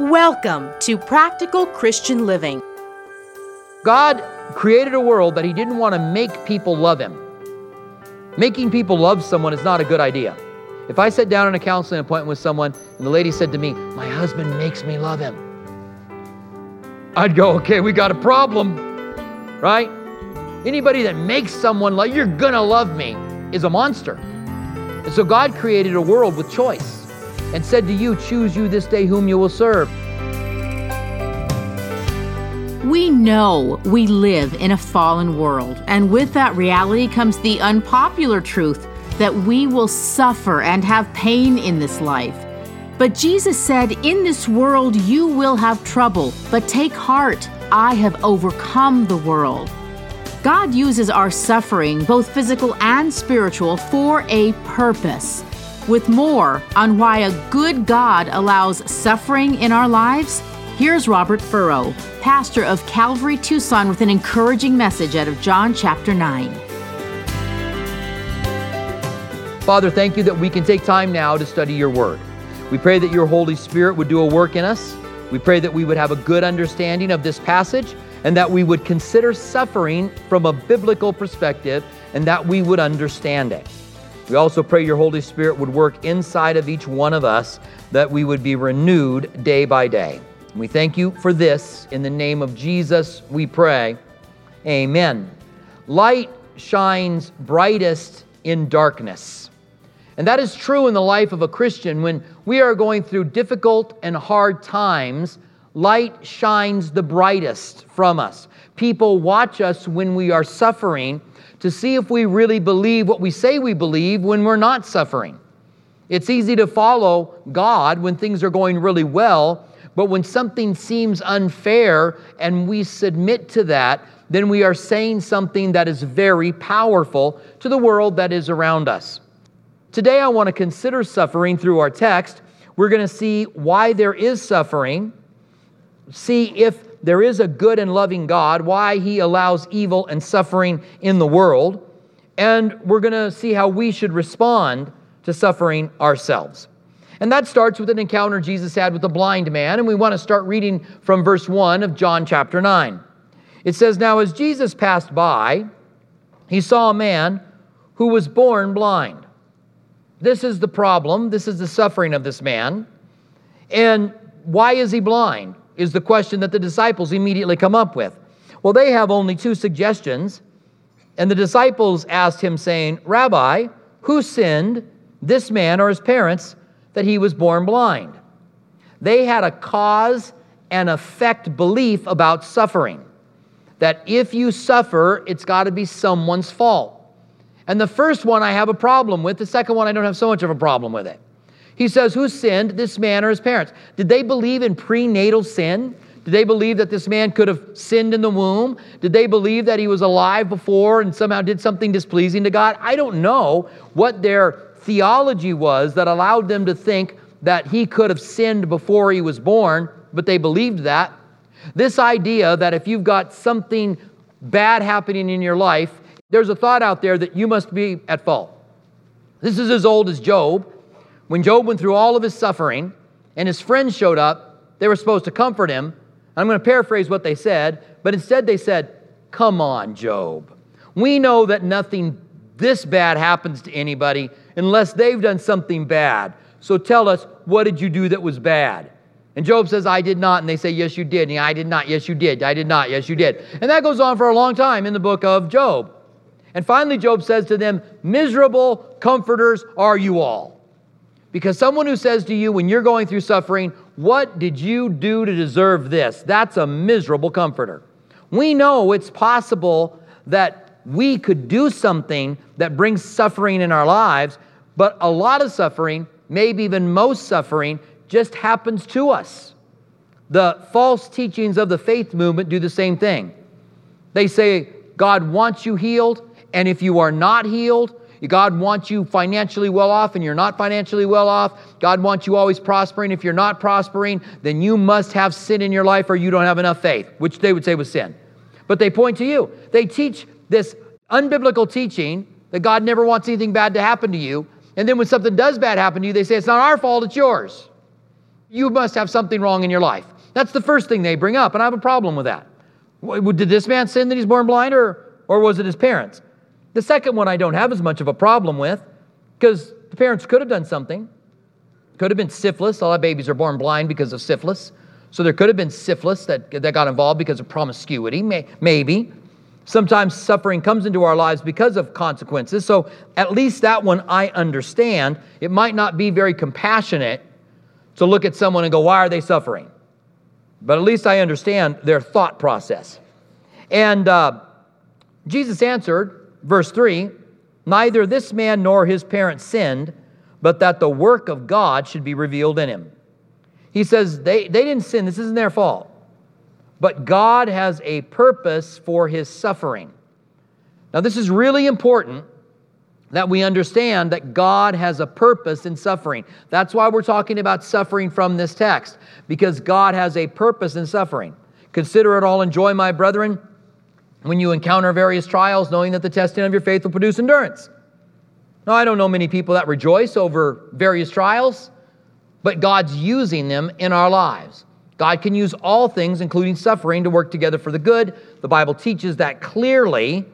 Welcome to Practical Christian Living. God created a world that He didn't want to make people love Him. Making people love someone is not a good idea. If I sat down in a counseling appointment with someone and the lady said to me, My husband makes me love him, I'd go, Okay, we got a problem, right? Anybody that makes someone love, you're gonna love me is a monster. And so God created a world with choice and said to you, Choose you this day whom you will serve. We know we live in a fallen world, and with that reality comes the unpopular truth that we will suffer and have pain in this life. But Jesus said, In this world you will have trouble, but take heart, I have overcome the world. God uses our suffering, both physical and spiritual, for a purpose. With more on why a good God allows suffering in our lives, here's Robert Furrow, pastor of Calvary Tucson, with an encouraging message out of John chapter 9. Father, thank you that we can take time now to study your word. We pray that your Holy Spirit would do a work in us. We pray that we would have a good understanding of this passage and that we would consider suffering from a biblical perspective and that we would understand it. We also pray your Holy Spirit would work inside of each one of us, that we would be renewed day by day. We thank you for this. In the name of Jesus, we pray. Amen. Light shines brightest in darkness. And that is true in the life of a Christian. When we are going through difficult and hard times, light shines the brightest from us. People watch us when we are suffering to see if we really believe what we say we believe when we're not suffering. It's easy to follow God when things are going really well, but when something seems unfair and we submit to that, then we are saying something that is very powerful to the world that is around us. Today, I want to consider suffering through our text. We're going to see why there is suffering, see if there is a good and loving God, why He allows evil and suffering in the world, and we're going to see how we should respond to suffering ourselves. And that starts with an encounter Jesus had with a blind man, and we want to start reading from verse 1 of John chapter 9. It says, Now as Jesus passed by, he saw a man who was born blind. This is the problem. This is the suffering of this man. And why is he blind? Is the question that the disciples immediately come up with. Well, they have only two suggestions. And the disciples asked him, saying, Rabbi, who sinned, this man or his parents, that he was born blind? They had a cause and effect belief about suffering. That if you suffer, it's got to be someone's fault. And the first one I have a problem with, the second one I don't have so much of a problem with it. He says, Who sinned, this man or his parents? Did they believe in prenatal sin? Did they believe that this man could have sinned in the womb? Did they believe that he was alive before and somehow did something displeasing to God? I don't know what their theology was that allowed them to think that he could have sinned before he was born, but they believed that. This idea that if you've got something bad happening in your life, there's a thought out there that you must be at fault. This is as old as Job. When Job went through all of his suffering and his friends showed up, they were supposed to comfort him. I'm going to paraphrase what they said, but instead they said, Come on, Job. We know that nothing this bad happens to anybody unless they've done something bad. So tell us, what did you do that was bad? And Job says, I did not. And they say, Yes, you did. And I did not. Yes, you did. I did not. Yes, you did. And that goes on for a long time in the book of Job. And finally, Job says to them, Miserable comforters are you all. Because someone who says to you when you're going through suffering, What did you do to deserve this? That's a miserable comforter. We know it's possible that we could do something that brings suffering in our lives, but a lot of suffering, maybe even most suffering, just happens to us. The false teachings of the faith movement do the same thing. They say, God wants you healed, and if you are not healed, God wants you financially well off and you're not financially well off. God wants you always prospering. If you're not prospering, then you must have sin in your life or you don't have enough faith, which they would say was sin. But they point to you. They teach this unbiblical teaching that God never wants anything bad to happen to you. And then when something does bad happen to you, they say, it's not our fault, it's yours. You must have something wrong in your life. That's the first thing they bring up, and I have a problem with that. Did this man sin that he's born blind, or, or was it his parents? The second one I don't have as much of a problem with, because the parents could have done something. Could have been syphilis. A lot of babies are born blind because of syphilis. So there could have been syphilis that, that got involved because of promiscuity, may, maybe. Sometimes suffering comes into our lives because of consequences. So at least that one I understand. It might not be very compassionate to look at someone and go, why are they suffering? But at least I understand their thought process. And uh, Jesus answered, verse 3 Neither this man nor his parents sinned, but that the work of God should be revealed in him. He says they, they didn't sin, this isn't their fault. But God has a purpose for his suffering. Now, this is really important that we understand that God has a purpose in suffering. That's why we're talking about suffering from this text, because God has a purpose in suffering. Consider it all joy, my brethren, when you encounter various trials, knowing that the testing of your faith will produce endurance. Now, I don't know many people that rejoice over various trials, but God's using them in our lives. God can use all things, including suffering, to work together for the good. The Bible teaches that clearly,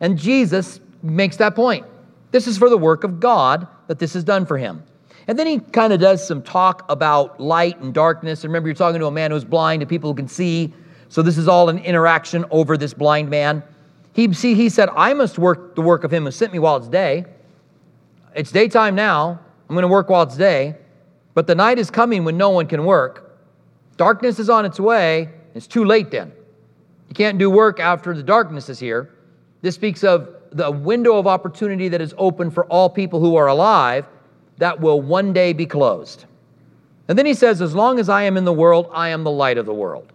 and Jesus makes that point. This is for the work of God that this is done for him. And then he kind of does some talk about light and darkness. And remember, you're talking to a man who's blind and people who can see. So this is all an interaction over this blind man. He, see, he said, I must work the work of him who sent me while it's day. It's daytime now. I'm going to work while it's day. But the night is coming when no one can work. Darkness is on its way. It's too late then. You can't do work after the darkness is here. This speaks of the window of opportunity that is open for all people who are alive that will one day be closed. And then he says, As long as I am in the world, I am the light of the world.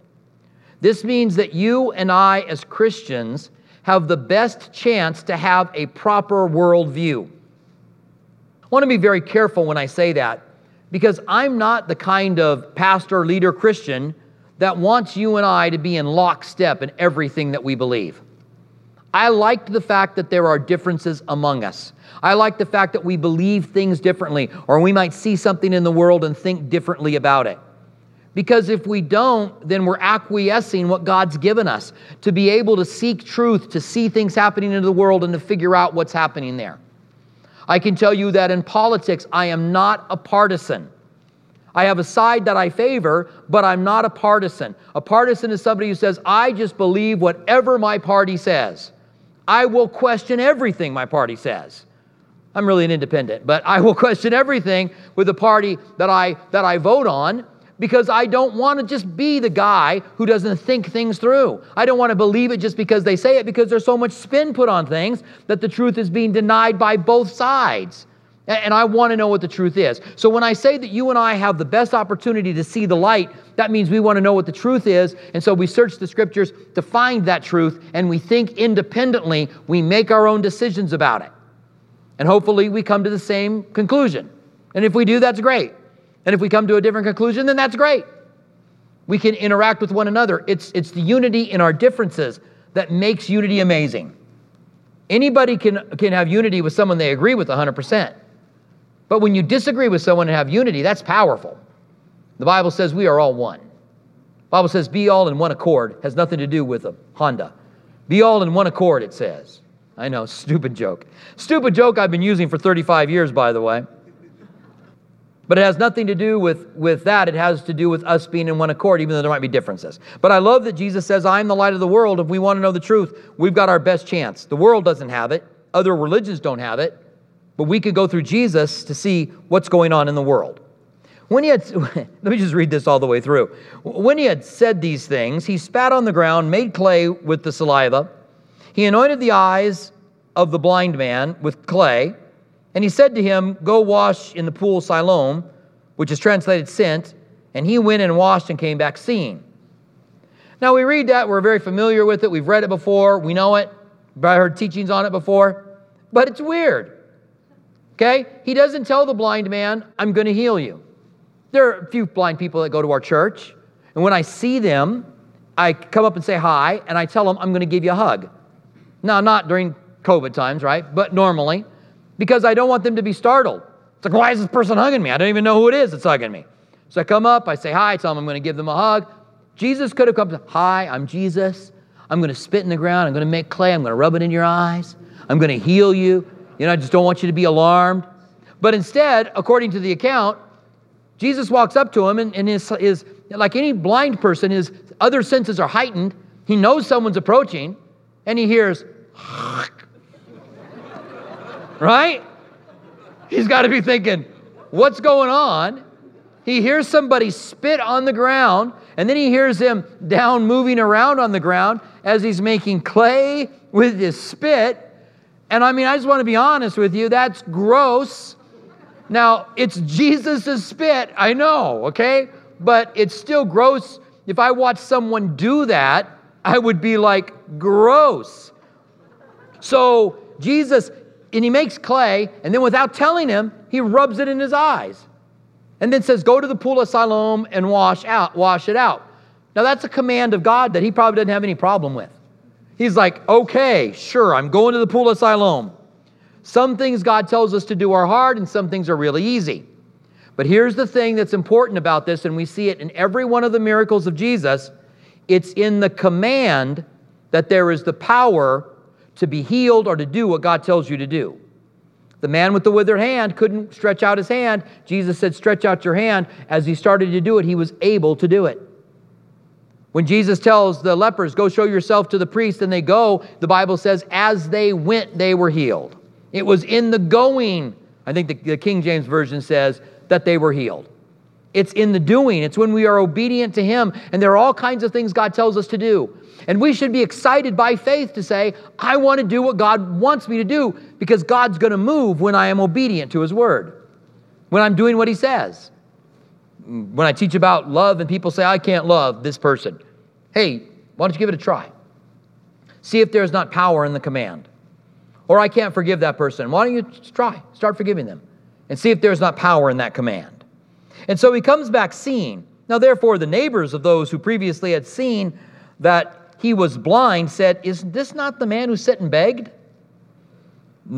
This means that you and I, as Christians, have the best chance to have a proper worldview. I want to be very careful when I say that because I'm not the kind of pastor, leader, Christian that wants you and I to be in lockstep in everything that we believe. I liked the fact that there are differences among us. I like the fact that we believe things differently, or we might see something in the world and think differently about it. Because if we don't, then we're acquiescing what God's given us to be able to seek truth, to see things happening in the world, and to figure out what's happening there. I can tell you that in politics, I am not a partisan. I have a side that I favor, but I'm not a partisan. A partisan is somebody who says, I just believe whatever my party says. I will question everything my party says. I'm really an independent, but I will question everything with the party that I that I vote on because I don't want to just be the guy who doesn't think things through. I don't want to believe it just because they say it because there's so much spin put on things that the truth is being denied by both sides. And I want to know what the truth is. So when I say that you and I have the best opportunity to see the light, that means we want to know what the truth is. And so we search the scriptures to find that truth and we think independently. We make our own decisions about it. And hopefully we come to the same conclusion. And if we do, that's great. And if we come to a different conclusion, then that's great. We can interact with one another. It's, it's the unity in our differences that makes unity amazing. Anybody can, can have unity with someone they agree with 100%. But when you disagree with someone and have unity, that's powerful. The Bible says we are all one. The Bible says be all in one accord has nothing to do with a Honda. Be all in one accord, it says. I know, stupid joke. Stupid joke I've been using for 35 years, by the way. But it has nothing to do with, with that. It has to do with us being in one accord, even though there might be differences. But I love that Jesus says, I'm the light of the world. If we want to know the truth, we've got our best chance. The world doesn't have it, other religions don't have it. But we could go through Jesus to see what's going on in the world. When he had, let me just read this all the way through. When he had said these things, he spat on the ground, made clay with the saliva. He anointed the eyes of the blind man with clay, and he said to him, Go wash in the pool Siloam, which is translated sent. And he went and washed and came back seeing. Now we read that, we're very familiar with it, we've read it before, we know it, I heard teachings on it before, but it's weird. Okay? He doesn't tell the blind man, I'm going to heal you. There are a few blind people that go to our church, and when I see them, I come up and say hi, and I tell them, I'm going to give you a hug. Now, not during COVID times, right? But normally, because I don't want them to be startled. It's like, why is this person hugging me? I don't even know who it is that's hugging me. So I come up, I say hi, I tell them I'm going to give them a hug. Jesus could have come, hi, I'm Jesus. I'm going to spit in the ground. I'm going to make clay. I'm going to rub it in your eyes. I'm going to heal you. You know, I just don't want you to be alarmed. But instead, according to the account, Jesus walks up to him and, and his, his, like any blind person, his other senses are heightened. He knows someone's approaching and he hears, right? He's got to be thinking, what's going on? He hears somebody spit on the ground, and then he hears him down moving around on the ground as he's making clay with his spit. And I mean, I just want to be honest with you, that's gross. Now, it's Jesus' spit, I know, okay? But it's still gross. If I watched someone do that, I would be like, gross. So, Jesus, and he makes clay, and then without telling him, he rubs it in his eyes and then says, Go to the pool of Siloam and wash out, wash it out. Now that's a command of God that he probably didn't have any problem with. He's like, okay, sure, I'm going to the pool of Siloam. Some things God tells us to do are hard, and some things are really easy. But here's the thing that's important about this, and we see it in every one of the miracles of Jesus it's in the command that there is the power to be healed or to do what God tells you to do. The man with the withered hand couldn't stretch out his hand. Jesus said, Stretch out your hand. As he started to do it, he was able to do it. When Jesus tells the lepers, Go show yourself to the priest, and they go, the Bible says, As they went, they were healed. It was in the going, I think the, the King James Version says, that they were healed. It's in the doing, it's when we are obedient to Him. And there are all kinds of things God tells us to do. And we should be excited by faith to say, I want to do what God wants me to do because God's going to move when I am obedient to His word, when I'm doing what He says. When I teach about love and people say, I can't love this person, hey, why don't you give it a try? See if there's not power in the command. Or I can't forgive that person. Why don't you try? Start forgiving them and see if there's not power in that command. And so he comes back seeing. Now, therefore, the neighbors of those who previously had seen that he was blind said, Is this not the man who sat and begged?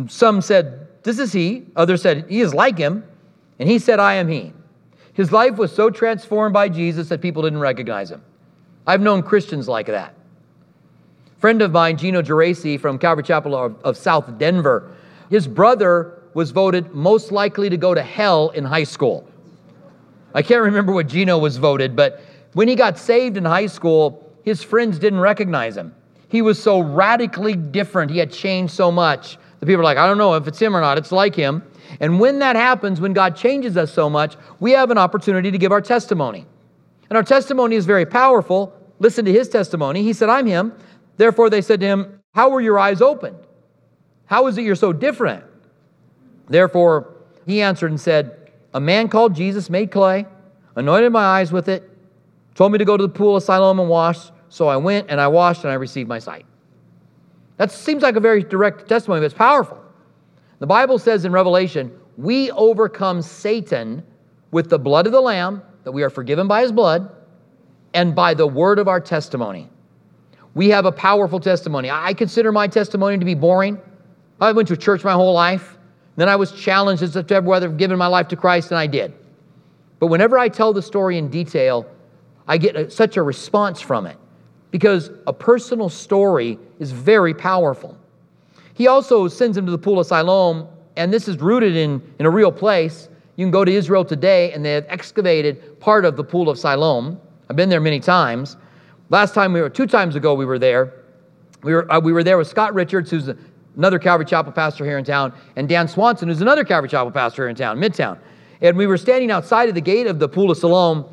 Some said, This is he. Others said, He is like him. And he said, I am he. His life was so transformed by Jesus that people didn't recognize him. I've known Christians like that. friend of mine, Gino Geraci from Calvary Chapel of, of South Denver, his brother was voted most likely to go to hell in high school. I can't remember what Gino was voted, but when he got saved in high school, his friends didn't recognize him. He was so radically different. He had changed so much. The people are like, I don't know if it's him or not. It's like him. And when that happens, when God changes us so much, we have an opportunity to give our testimony. And our testimony is very powerful. Listen to his testimony. He said, I'm him. Therefore, they said to him, How were your eyes opened? How is it you're so different? Therefore, he answered and said, A man called Jesus made clay, anointed my eyes with it, told me to go to the pool of Siloam and wash. So I went and I washed and I received my sight. That seems like a very direct testimony, but it's powerful. The Bible says in Revelation, we overcome Satan with the blood of the Lamb, that we are forgiven by his blood, and by the word of our testimony. We have a powerful testimony. I consider my testimony to be boring. I went to church my whole life. Then I was challenged as to whether I've given my life to Christ, and I did. But whenever I tell the story in detail, I get a, such a response from it because a personal story is very powerful. He also sends him to the pool of Siloam, and this is rooted in, in a real place. You can go to Israel today, and they have excavated part of the pool of Siloam. I've been there many times. Last time we were, two times ago, we were there. We were, uh, we were there with Scott Richards, who's another Calvary Chapel pastor here in town, and Dan Swanson, who's another Calvary Chapel pastor here in town, Midtown. And we were standing outside of the gate of the pool of Siloam,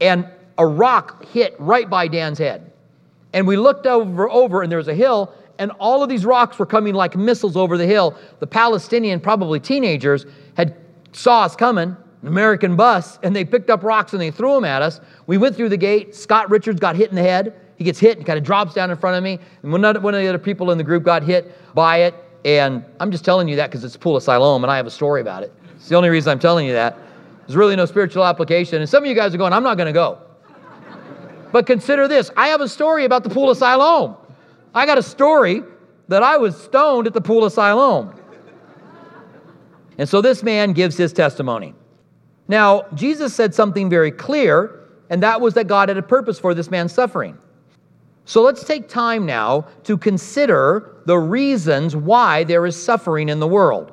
and a rock hit right by Dan's head. And we looked over, over and there was a hill, and all of these rocks were coming like missiles over the hill. The Palestinian, probably teenagers, had saw us coming, an American bus, and they picked up rocks and they threw them at us. We went through the gate. Scott Richards got hit in the head. He gets hit and kind of drops down in front of me. And one of the other people in the group got hit by it. And I'm just telling you that because it's pool of Siloam and I have a story about it. It's the only reason I'm telling you that. There's really no spiritual application. And some of you guys are going, I'm not going to go. But consider this I have a story about the pool of Siloam. I got a story that I was stoned at the pool of Siloam. And so this man gives his testimony. Now, Jesus said something very clear, and that was that God had a purpose for this man's suffering. So let's take time now to consider the reasons why there is suffering in the world.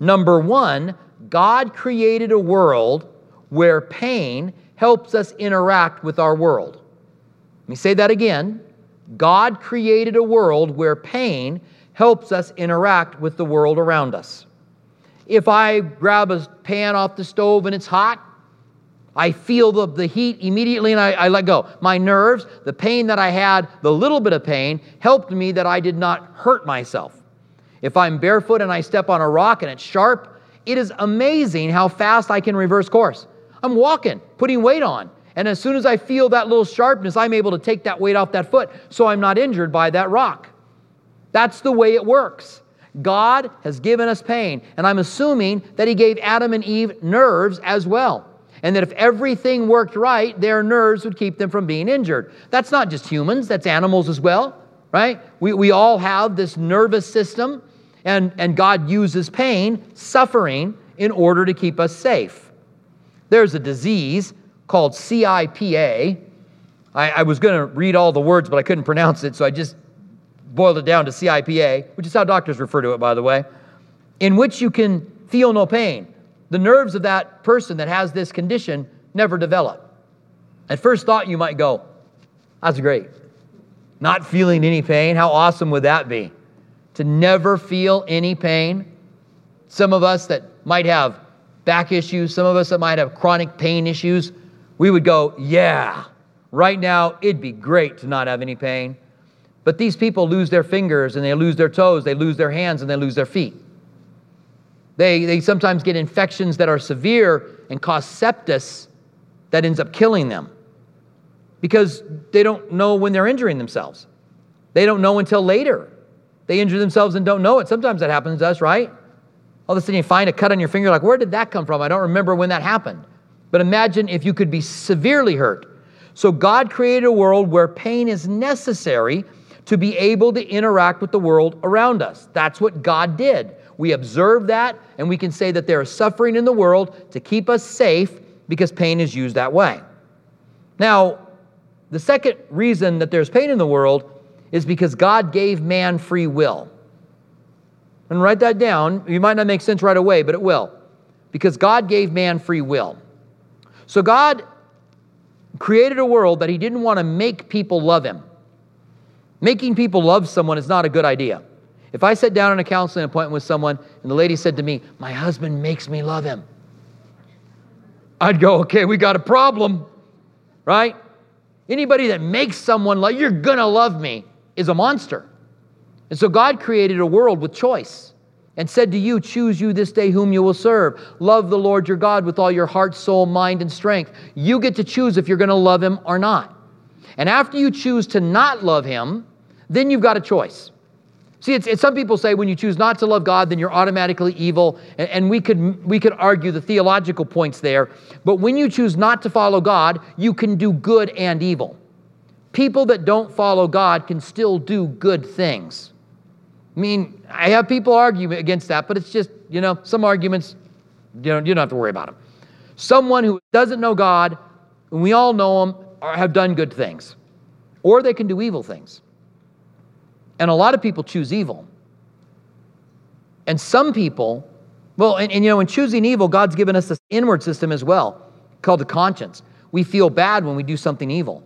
Number one, God created a world where pain helps us interact with our world. Let me say that again. God created a world where pain helps us interact with the world around us. If I grab a pan off the stove and it's hot, I feel the, the heat immediately and I, I let go. My nerves, the pain that I had, the little bit of pain, helped me that I did not hurt myself. If I'm barefoot and I step on a rock and it's sharp, it is amazing how fast I can reverse course. I'm walking, putting weight on. And as soon as I feel that little sharpness, I'm able to take that weight off that foot so I'm not injured by that rock. That's the way it works. God has given us pain, and I'm assuming that He gave Adam and Eve nerves as well. And that if everything worked right, their nerves would keep them from being injured. That's not just humans, that's animals as well, right? We, we all have this nervous system, and, and God uses pain, suffering, in order to keep us safe. There's a disease called CIPA. I, I was going to read all the words, but I couldn't pronounce it, so I just boiled it down to CIPA, which is how doctors refer to it, by the way, in which you can feel no pain. The nerves of that person that has this condition never develop. At first thought, you might go, That's great. Not feeling any pain. How awesome would that be? To never feel any pain. Some of us that might have back issues, some of us that might have chronic pain issues, we would go, Yeah, right now it'd be great to not have any pain. But these people lose their fingers and they lose their toes, they lose their hands and they lose their feet. They, they sometimes get infections that are severe and cause sepsis that ends up killing them because they don't know when they're injuring themselves. They don't know until later. They injure themselves and don't know it. Sometimes that happens to us, right? All of a sudden you find a cut on your finger, like, where did that come from? I don't remember when that happened. But imagine if you could be severely hurt. So God created a world where pain is necessary to be able to interact with the world around us. That's what God did. We observe that, and we can say that there is suffering in the world to keep us safe because pain is used that way. Now, the second reason that there's pain in the world is because God gave man free will. And write that down. You might not make sense right away, but it will. Because God gave man free will. So God created a world that He didn't want to make people love Him. Making people love someone is not a good idea. If I sat down on a counseling appointment with someone and the lady said to me, My husband makes me love him, I'd go, Okay, we got a problem, right? Anybody that makes someone like, You're gonna love me, is a monster. And so God created a world with choice and said to you, Choose you this day whom you will serve. Love the Lord your God with all your heart, soul, mind, and strength. You get to choose if you're gonna love him or not. And after you choose to not love him, then you've got a choice. See, it's, it's, some people say when you choose not to love God, then you're automatically evil, and, and, we could we could argue the theological points there. But when you choose not to follow God, you can do good and evil. People that don't follow God can still do good things. I mean, I have people argue against that, but it's just you know some arguments you don't you don't have to worry about them. Someone who doesn't know God, and we all know them, are, have done good things, or they can do evil things. And a lot of people choose evil. And some people, well, and, and, you know, in choosing evil, God's given us this inward system as well called the conscience. We feel bad when we do something evil.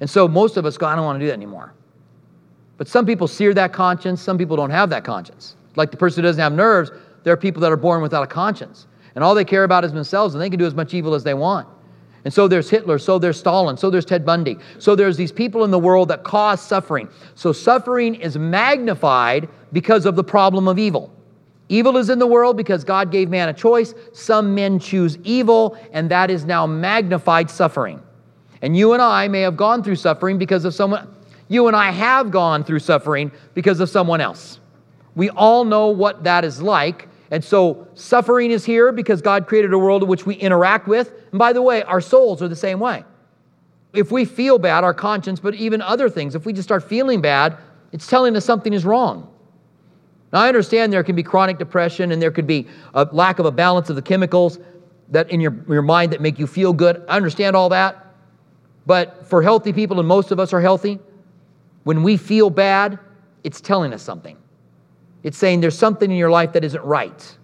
And so most of us go, I don't want to do that anymore. But some people sear that conscience, some people don't have that conscience. Like the person who doesn't have nerves, there are people that are born without a conscience. And all they care about is themselves, and they can do as much evil as they want. And so there's Hitler, so there's Stalin, so there's Ted Bundy. So there's these people in the world that cause suffering. So suffering is magnified because of the problem of evil. Evil is in the world because God gave man a choice. Some men choose evil, and that is now magnified suffering. And you and I may have gone through suffering because of someone, you and I have gone through suffering because of someone else. We all know what that is like and so suffering is here because God created a world in which we interact with. And by the way, our souls are the same way. If we feel bad, our conscience, but even other things, if we just start feeling bad, it's telling us something is wrong. Now, I understand there can be chronic depression and there could be a lack of a balance of the chemicals, that in your, your mind that make you feel good. I understand all that. But for healthy people, and most of us are healthy, when we feel bad, it's telling us something. It's saying there's something in your life that isn't right.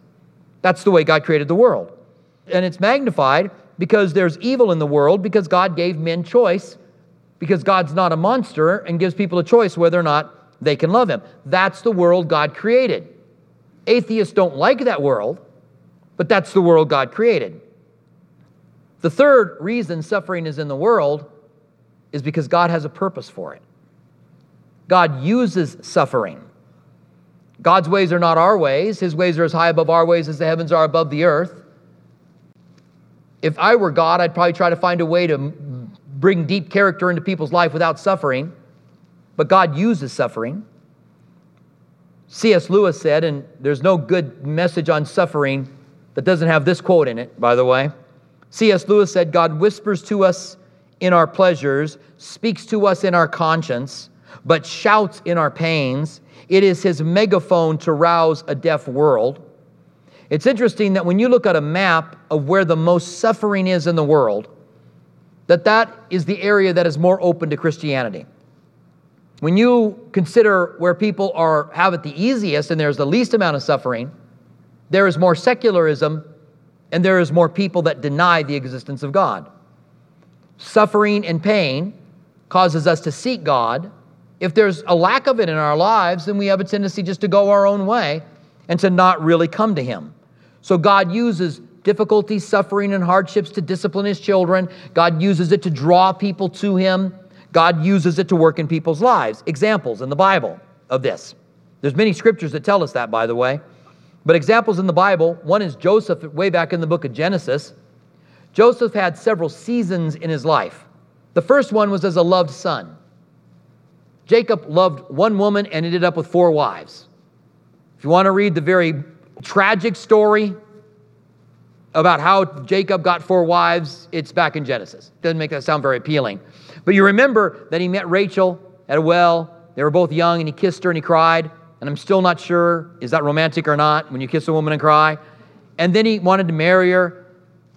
That's the way God created the world. And it's magnified because there's evil in the world because God gave men choice, because God's not a monster and gives people a choice whether or not they can love Him. That's the world God created. Atheists don't like that world, but that's the world God created. The third reason suffering is in the world is because God has a purpose for it. God uses suffering. God's ways are not our ways. His ways are as high above our ways as the heavens are above the earth. If I were God, I'd probably try to find a way to bring deep character into people's life without suffering. But God uses suffering. C.S. Lewis said, and there's no good message on suffering that doesn't have this quote in it, by the way. C.S. Lewis said, God whispers to us in our pleasures, speaks to us in our conscience, but shouts in our pains. It is his megaphone to rouse a deaf world. It's interesting that when you look at a map of where the most suffering is in the world, that that is the area that is more open to Christianity. When you consider where people are have it the easiest and there's the least amount of suffering, there is more secularism and there is more people that deny the existence of God. Suffering and pain causes us to seek God. If there's a lack of it in our lives, then we have a tendency just to go our own way and to not really come to Him. So God uses difficulties, suffering, and hardships to discipline His children. God uses it to draw people to Him. God uses it to work in people's lives. Examples in the Bible of this. There's many scriptures that tell us that, by the way. But examples in the Bible, one is Joseph, way back in the book of Genesis. Joseph had several seasons in his life. The first one was as a loved son. Jacob loved one woman and ended up with four wives. If you want to read the very tragic story about how Jacob got four wives, it's back in Genesis. Doesn't make that sound very appealing. But you remember that he met Rachel at a well. They were both young and he kissed her and he cried. And I'm still not sure, is that romantic or not when you kiss a woman and cry? And then he wanted to marry her.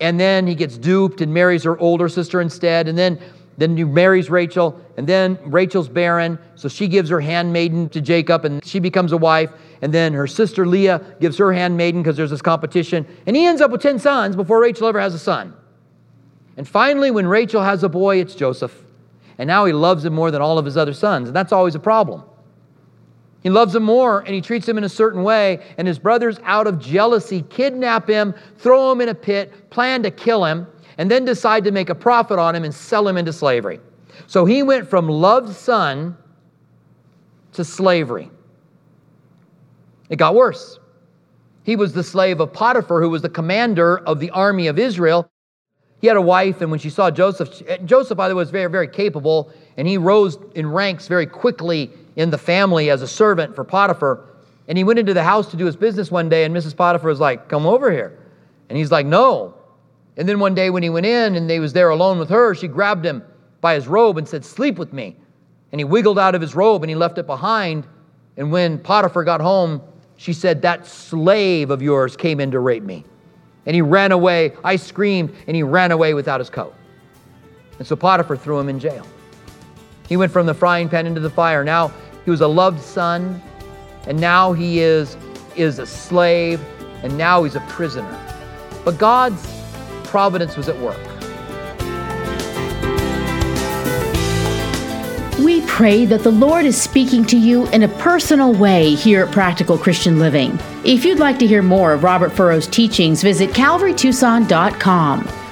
And then he gets duped and marries her older sister instead. And then then he marries Rachel, and then Rachel's barren, so she gives her handmaiden to Jacob, and she becomes a wife. And then her sister Leah gives her handmaiden because there's this competition. And he ends up with 10 sons before Rachel ever has a son. And finally, when Rachel has a boy, it's Joseph. And now he loves him more than all of his other sons. And that's always a problem. He loves him more and he treats him in a certain way. And his brothers, out of jealousy, kidnap him, throw him in a pit, plan to kill him and then decide to make a profit on him and sell him into slavery. So he went from loved son to slavery. It got worse. He was the slave of Potiphar, who was the commander of the army of Israel. He had a wife, and when she saw Joseph, eh, Joseph, by the way, was very, very capable, and he rose in ranks very quickly in the family as a servant for Potiphar. And he went into the house to do his business one day, and Mrs. Potiphar was like, Come over here. And he's like, No, and then one day when he went in and he was there alone with her, she grabbed him by his robe and said, Sleep with me. And he wiggled out of his robe and he left it behind. And when Potiphar got home, she said, That slave of yours came in to rape me. And he ran away. I screamed, and he ran away without his coat. And so Potiphar threw him in jail. He went from the frying pan into the fire. Now he was a loved son, and now he is, is a slave, and now he's a prisoner. But God's providence was at work. We pray that the Lord is speaking to you in a personal way here at Practical Christian Living. If you'd like to hear more of Robert Furrow's teachings, visit calvarytucson.com.